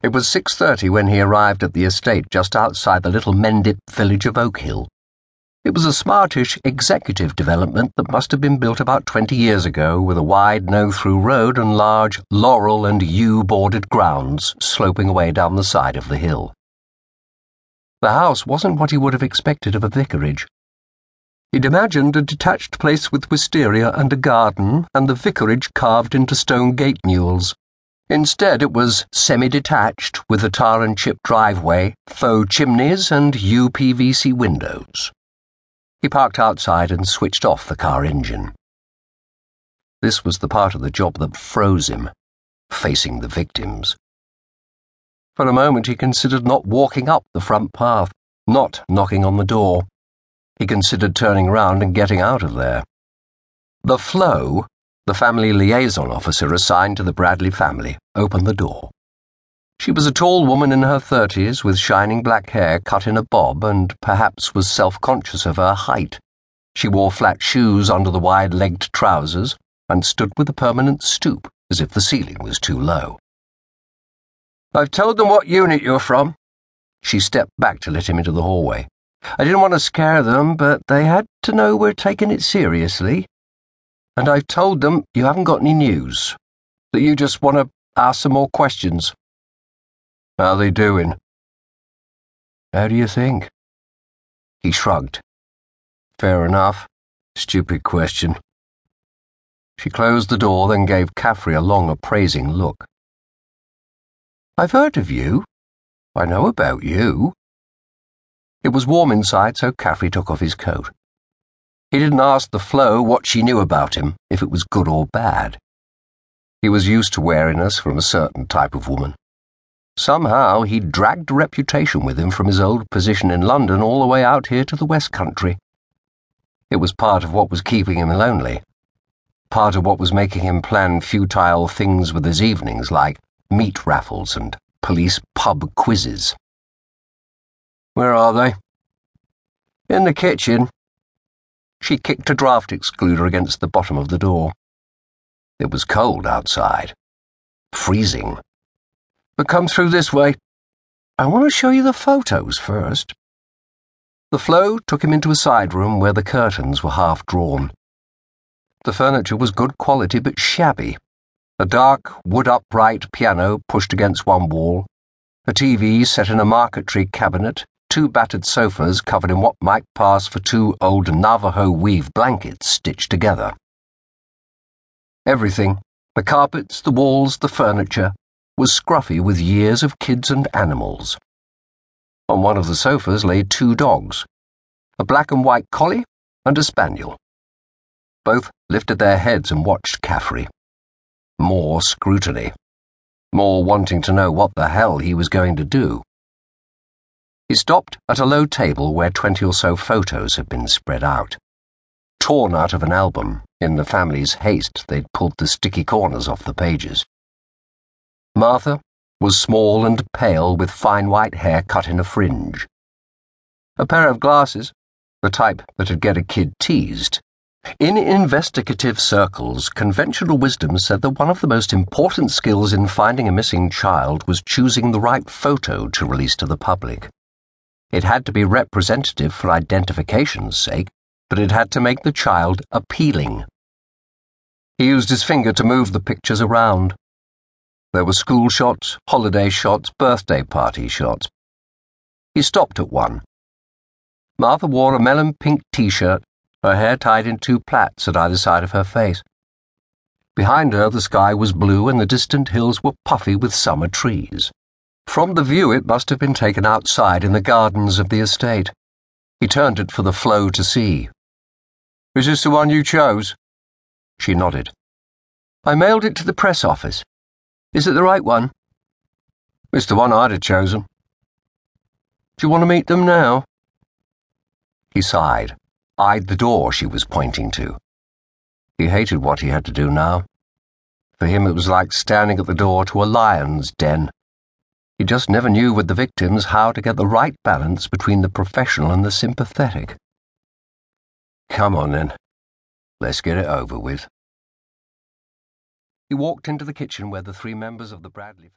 It was 6.30 when he arrived at the estate just outside the little Mendip village of Oak Hill. It was a smartish executive development that must have been built about 20 years ago with a wide no-through road and large laurel and yew-bordered grounds sloping away down the side of the hill. The house wasn't what he would have expected of a vicarage. He'd imagined a detached place with wisteria and a garden and the vicarage carved into stone gate newels. Instead, it was semi detached with a tar and chip driveway, faux chimneys, and UPVC windows. He parked outside and switched off the car engine. This was the part of the job that froze him, facing the victims. For a moment, he considered not walking up the front path, not knocking on the door. He considered turning round and getting out of there. The FLO the family liaison officer assigned to the Bradley family opened the door. She was a tall woman in her thirties with shining black hair cut in a bob and perhaps was self conscious of her height. She wore flat shoes under the wide legged trousers and stood with a permanent stoop as if the ceiling was too low. I've told them what unit you're from. She stepped back to let him into the hallway. I didn't want to scare them, but they had to know we're taking it seriously and I've told them you haven't got any news, that you just want to ask some more questions. How are they doing? How do you think? He shrugged. Fair enough. Stupid question. She closed the door, then gave Caffery a long, appraising look. I've heard of you. I know about you. It was warm inside, so Caffery took off his coat. He didn't ask the FLO what she knew about him, if it was good or bad. He was used to wariness from a certain type of woman. Somehow he'd dragged reputation with him from his old position in London all the way out here to the West Country. It was part of what was keeping him lonely. Part of what was making him plan futile things with his evenings, like meat raffles and police pub quizzes. Where are they? In the kitchen, she kicked a draft excluder against the bottom of the door. It was cold outside. Freezing. But come through this way. I want to show you the photos first. The FLO took him into a side room where the curtains were half drawn. The furniture was good quality but shabby. A dark, wood upright piano pushed against one wall, a TV set in a marquetry cabinet, two battered sofas covered in what might pass for two old Navajo weave blankets stitched together. Everything the carpets, the walls, the furniture was scruffy with years of kids and animals. On one of the sofas lay two dogs a black and white collie and a spaniel. Both lifted their heads and watched Caffery. More scrutiny. More wanting to know what the hell he was going to do. He stopped at a low table where twenty or so photos had been spread out. Torn out of an album, in the family's haste, they'd pulled the sticky corners off the pages. Martha was small and pale with fine white hair cut in a fringe. A pair of glasses, the type that'd get a kid teased. In investigative circles, conventional wisdom said that one of the most important skills in finding a missing child was choosing the right photo to release to the public. It had to be representative for identification's sake, but it had to make the child appealing. He used his finger to move the pictures around. There were school shots, holiday shots, birthday party shots. He stopped at one. Martha wore a melon pink t shirt, her hair tied in two plaits at either side of her face. Behind her, the sky was blue and the distant hills were puffy with summer trees. From the view, it must have been taken outside in the gardens of the estate. He turned it for the FLO to see. Is this the one you chose? She nodded. I mailed it to the press office. Is it the right one? It's the one I'd have chosen. Do you want to meet them now? He sighed, eyed the door she was pointing to. He hated what he had to do now. For him, it was like standing at the door to a lion's den. He just never knew with the victims how to get the right balance between the professional and the sympathetic. Come on then. Let's get it over with. He walked into the kitchen where the three members of the Bradley family